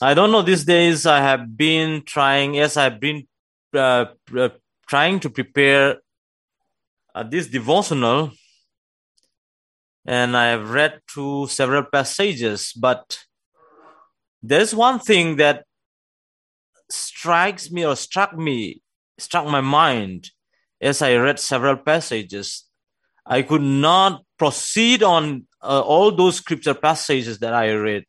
I don't know. These days, I have been trying. Yes, I've been uh, trying to prepare uh, this devotional, and I have read through several passages. But there's one thing that strikes me or struck me, struck my mind as I read several passages. I could not proceed on uh, all those scripture passages that I read.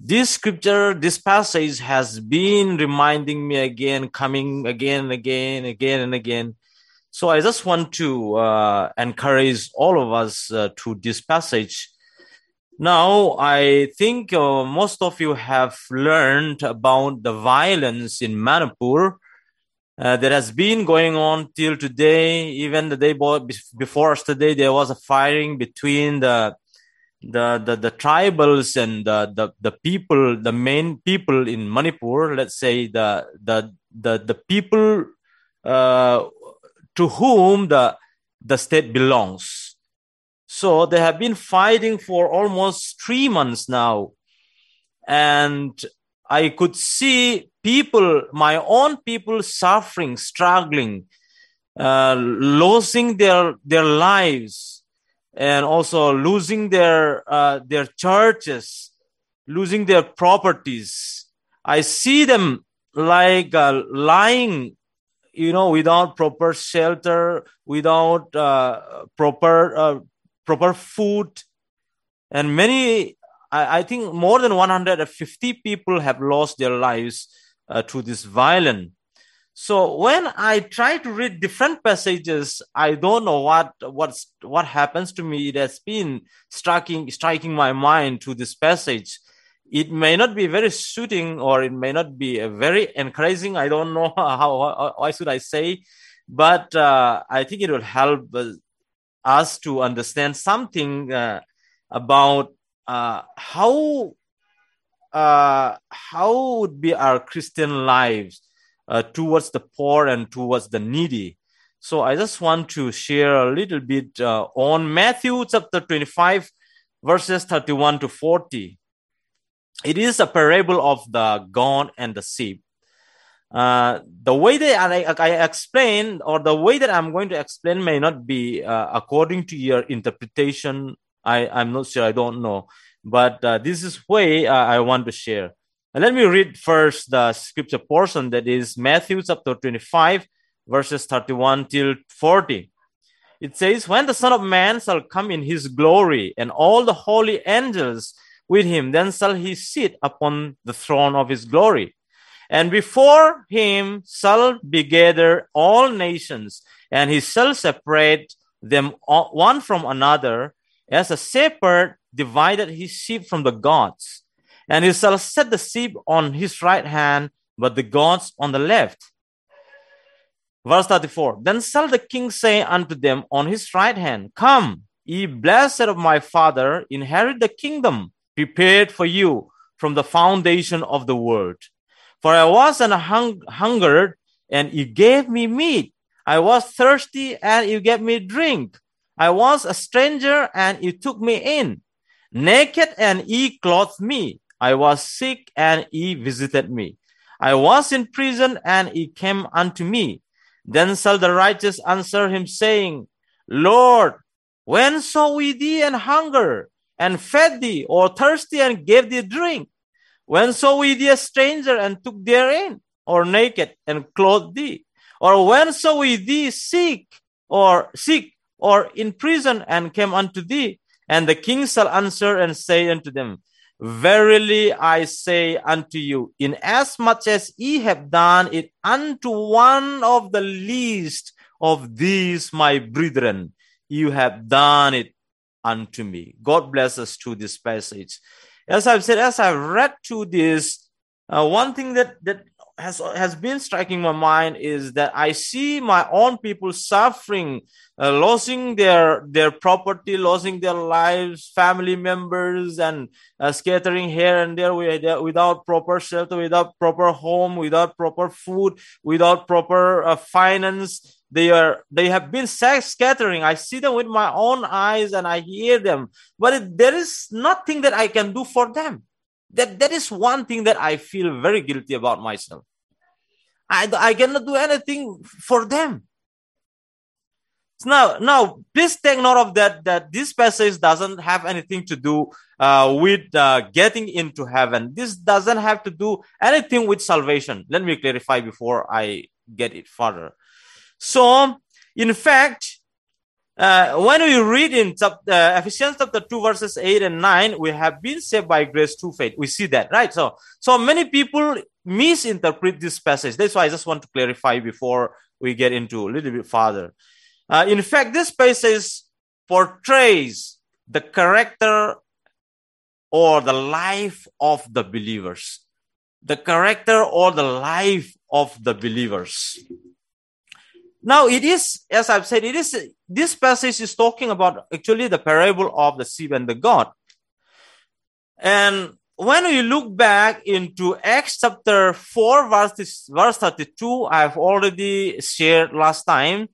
This scripture, this passage has been reminding me again, coming again and again, again and again. So I just want to uh, encourage all of us uh, to this passage. Now, I think uh, most of you have learned about the violence in Manipur uh, that has been going on till today. Even the day before today, there was a firing between the the the, the tribals and the, the the people, the main people in Manipur. Let's say the the the the people uh, to whom the the state belongs. So they have been fighting for almost three months now, and I could see people, my own people suffering, struggling, uh, losing their, their lives, and also losing their, uh, their churches, losing their properties. I see them like uh, lying, you know, without proper shelter, without uh, proper uh, proper food, and many I, think more than 150 people have lost their lives uh, through this violence. So when I try to read different passages, I don't know what what's what happens to me. It has been striking striking my mind to this passage. It may not be very suiting, or it may not be very encouraging. I don't know how, why should I say, but uh, I think it will help us to understand something uh, about uh, how uh, how would be our Christian lives uh, towards the poor and towards the needy? So I just want to share a little bit uh, on Matthew chapter 25, verses 31 to 40. It is a parable of the gone and the sheep. Uh, the way that I, I explain, or the way that I'm going to explain, may not be uh, according to your interpretation I, I'm not sure, I don't know. But uh, this is way uh, I want to share. Let me read first the scripture portion that is Matthew chapter 25, verses 31 till 40. It says, When the Son of Man shall come in his glory, and all the holy angels with him, then shall he sit upon the throne of his glory. And before him shall be gathered all nations, and he shall separate them one from another, as a shepherd divided his sheep from the goats, and he shall set the sheep on his right hand, but the goats on the left. Verse 34 Then shall the king say unto them on his right hand, Come, ye blessed of my father, inherit the kingdom prepared for you from the foundation of the world. For I was an hung- hungered, and you gave me meat. I was thirsty, and you gave me drink. I was a stranger and you took me in. Naked and ye clothed me. I was sick and ye visited me. I was in prison and ye came unto me. Then shall the righteous answer him, saying, Lord, when saw we thee and hunger, and fed thee, or thirsty and gave thee drink? When saw we thee a stranger and took therein, or naked and clothed thee? Or when saw we thee sick, or sick or in prison and came unto thee? And the king shall answer and say unto them, Verily I say unto you, inasmuch as ye have done it unto one of the least of these my brethren, you have done it unto me. God bless us to this passage. As I've said, as I've read to this, uh, one thing that, that has, has been striking my mind is that I see my own people suffering uh, losing their their property, losing their lives, family members, and uh, scattering here and there without proper shelter, without proper home, without proper food, without proper uh, finance. They are they have been scattering. I see them with my own eyes and I hear them, but it, there is nothing that I can do for them. That, that is one thing that I feel very guilty about myself. I, I cannot do anything for them. Now, now, please take note of that. That this passage doesn't have anything to do uh, with uh, getting into heaven. This doesn't have to do anything with salvation. Let me clarify before I get it further. So, in fact, uh, when we read in chapter, uh, Ephesians chapter 2 verses 8 and 9, we have been saved by grace through faith. We see that, right? So, so many people misinterpret this passage. That's why I just want to clarify before we get into a little bit further. Uh, in fact, this passage portrays the character or the life of the believers. The character or the life of the believers. Now, it is, as I've said, it is, this passage is talking about actually the parable of the sheep and the goat. And when we look back into Acts chapter 4, verse, verse 32, I've already shared last time,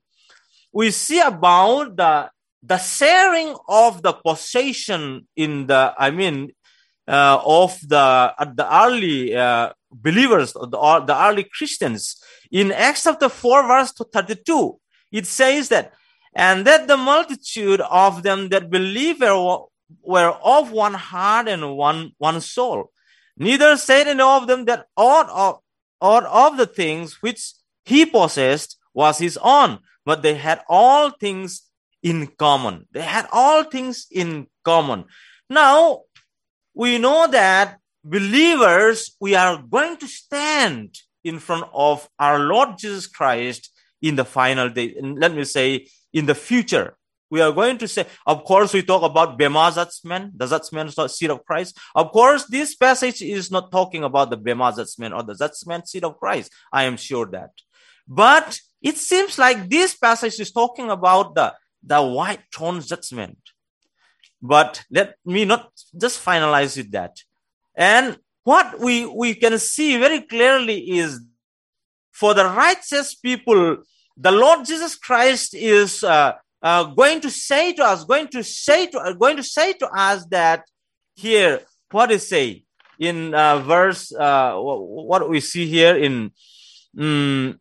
we see about the, the sharing of the possession in the, I mean, uh, of the, at the early uh, believers, the, uh, the early Christians. In Acts chapter 4, verse 32, it says that, and that the multitude of them that believe were, were of one heart and one, one soul. Neither said any of them that aught of, aught of the things which he possessed was his own, but they had all things in common. They had all things in common. Now, we know that believers, we are going to stand in front of our Lord Jesus Christ in the final day. And let me say, in the future, we are going to say, of course, we talk about Bema judgment, the judgment seat of Christ. Of course, this passage is not talking about the Bema judgment or the judgment seat of Christ. I am sure that. But it seems like this passage is talking about the, the white throne judgment. But let me not just finalize with that. And what we, we can see very clearly is for the righteous people, the Lord Jesus Christ is uh, uh, going to say to us, going to say to, uh, going to say to us that here, what is say in uh, verse, uh, what we see here in um,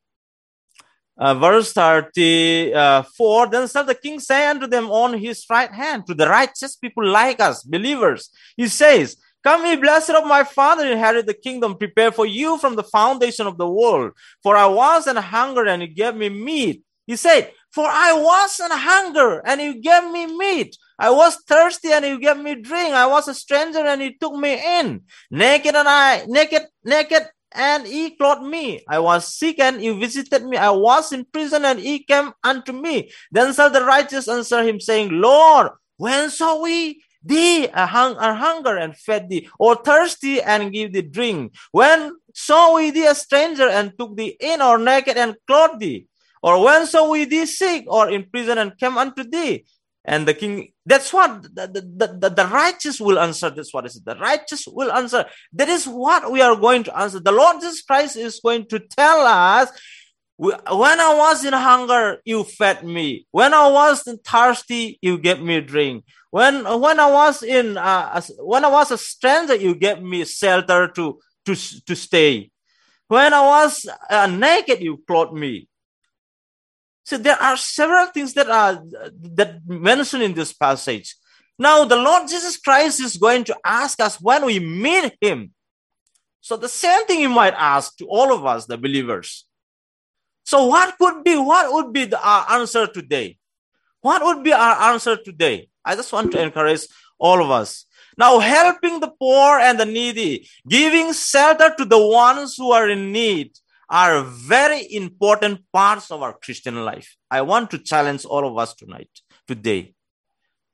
verse 34 then shall the king say unto them on his right hand to the righteous people like us believers. He says come ye blessed of my father inherit the kingdom prepared for you from the foundation of the world for i was an hunger and you gave me meat he said for i was an hunger and you gave me meat I was thirsty and you gave me drink. I was a stranger and you took me in. Naked and I naked, naked and he clothed me. I was sick and he visited me. I was in prison and he came unto me. Then shall the righteous answer him, saying, Lord, when saw we thee a, uh, hung- a hunger and fed thee, or thirsty and give thee drink? When saw we thee a stranger and took thee in, or naked and clothed thee? Or when saw we thee sick, or in prison and came unto thee? And the king, that's what the, the, the, the, righteous will answer. That's what is it. The righteous will answer. That is what we are going to answer. The Lord Jesus Christ is going to tell us, when I was in hunger, you fed me. When I was thirsty, you gave me drink. When, when I was in, uh, when I was a stranger, you gave me shelter to, to, to stay. When I was uh, naked, you clothed me. So there are several things that are that mentioned in this passage. Now the Lord Jesus Christ is going to ask us when we meet him. So the same thing you might ask to all of us, the believers. So what could be, what would be the, our answer today? What would be our answer today? I just want to encourage all of us. Now, helping the poor and the needy, giving shelter to the ones who are in need, are very important parts of our Christian life. I want to challenge all of us tonight, today.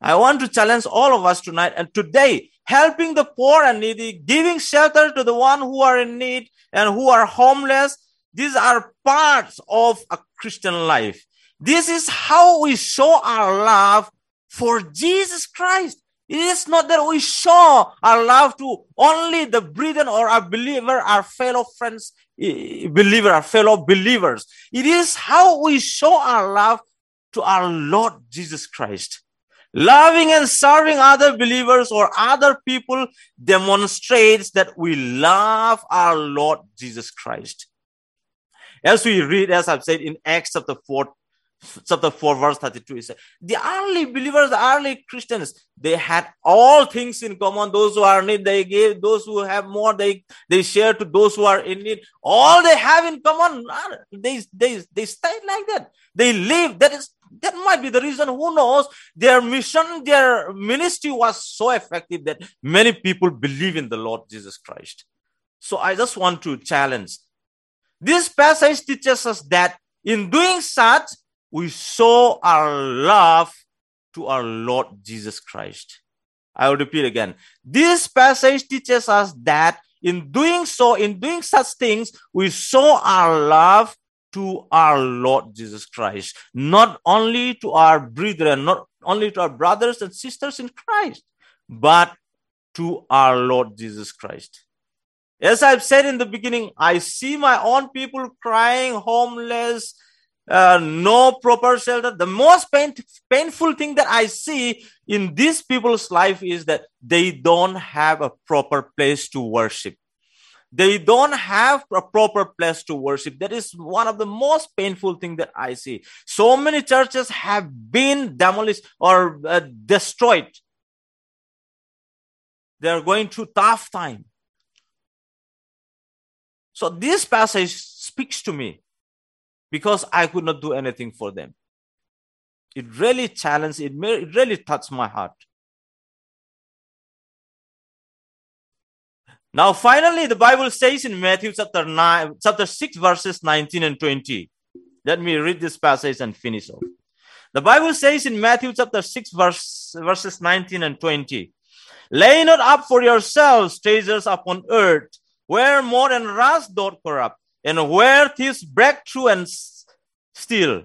I want to challenge all of us tonight and today, helping the poor and needy, giving shelter to the one who are in need and who are homeless. These are parts of a Christian life. This is how we show our love for Jesus Christ. It is not that we show our love to only the brethren or our believer, our fellow friends, eh, believer, our fellow believers. It is how we show our love to our Lord Jesus Christ. Loving and serving other believers or other people demonstrates that we love our Lord Jesus Christ. As we read, as I've said in Acts chapter 4, chapter 4 verse 32 he said the early believers the early christians they had all things in common. Those who are in need they gave. Those who have more they they share to those who are in need. All they have in common they they they stay like that. They live. That is that might be the reason. Who knows? Their mission their ministry was so effective that many people believe in the lord jesus christ. So i just want to challenge this passage teaches us that in doing such we show our love to our Lord Jesus Christ. I will repeat again. This passage teaches us that in doing so, in doing such things, we show our love to our Lord Jesus Christ, not only to our brethren, not only to our brothers and sisters in Christ, but to our Lord Jesus Christ. As I've said in the beginning, I see my own people crying, homeless, uh, no proper shelter. The most pain, painful thing that I see in these people's life is that they don't have a proper place to worship. They don't have a proper place to worship. That is one of the most painful thing that I see. So many churches have been demolished or uh, destroyed. They are going through tough time. So this passage speaks to me because I could not do anything for them. It really challenged, it, it really touched my heart. Now, finally, the Bible says in Matthew chapter 9, chapter 6, verses 19 and 20. Let me read this passage and finish off. The Bible says in Matthew chapter 6, verse, verses 19 and 20. Lay not up for yourselves treasures upon earth, where more and rust doth corrupt, and where thieves break through and steal.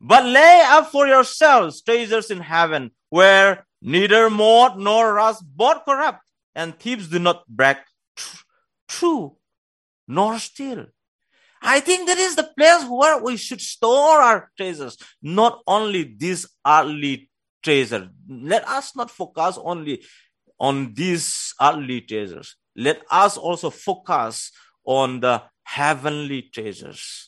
But lay up for yourselves treasures in heaven, where neither moth nor rust both corrupt, and thieves do not break through nor steal. I think that is the place where we should store our treasures, not only this earthly treasure. Let us not focus only on these earthly treasures. Let us also focus on the heavenly treasures.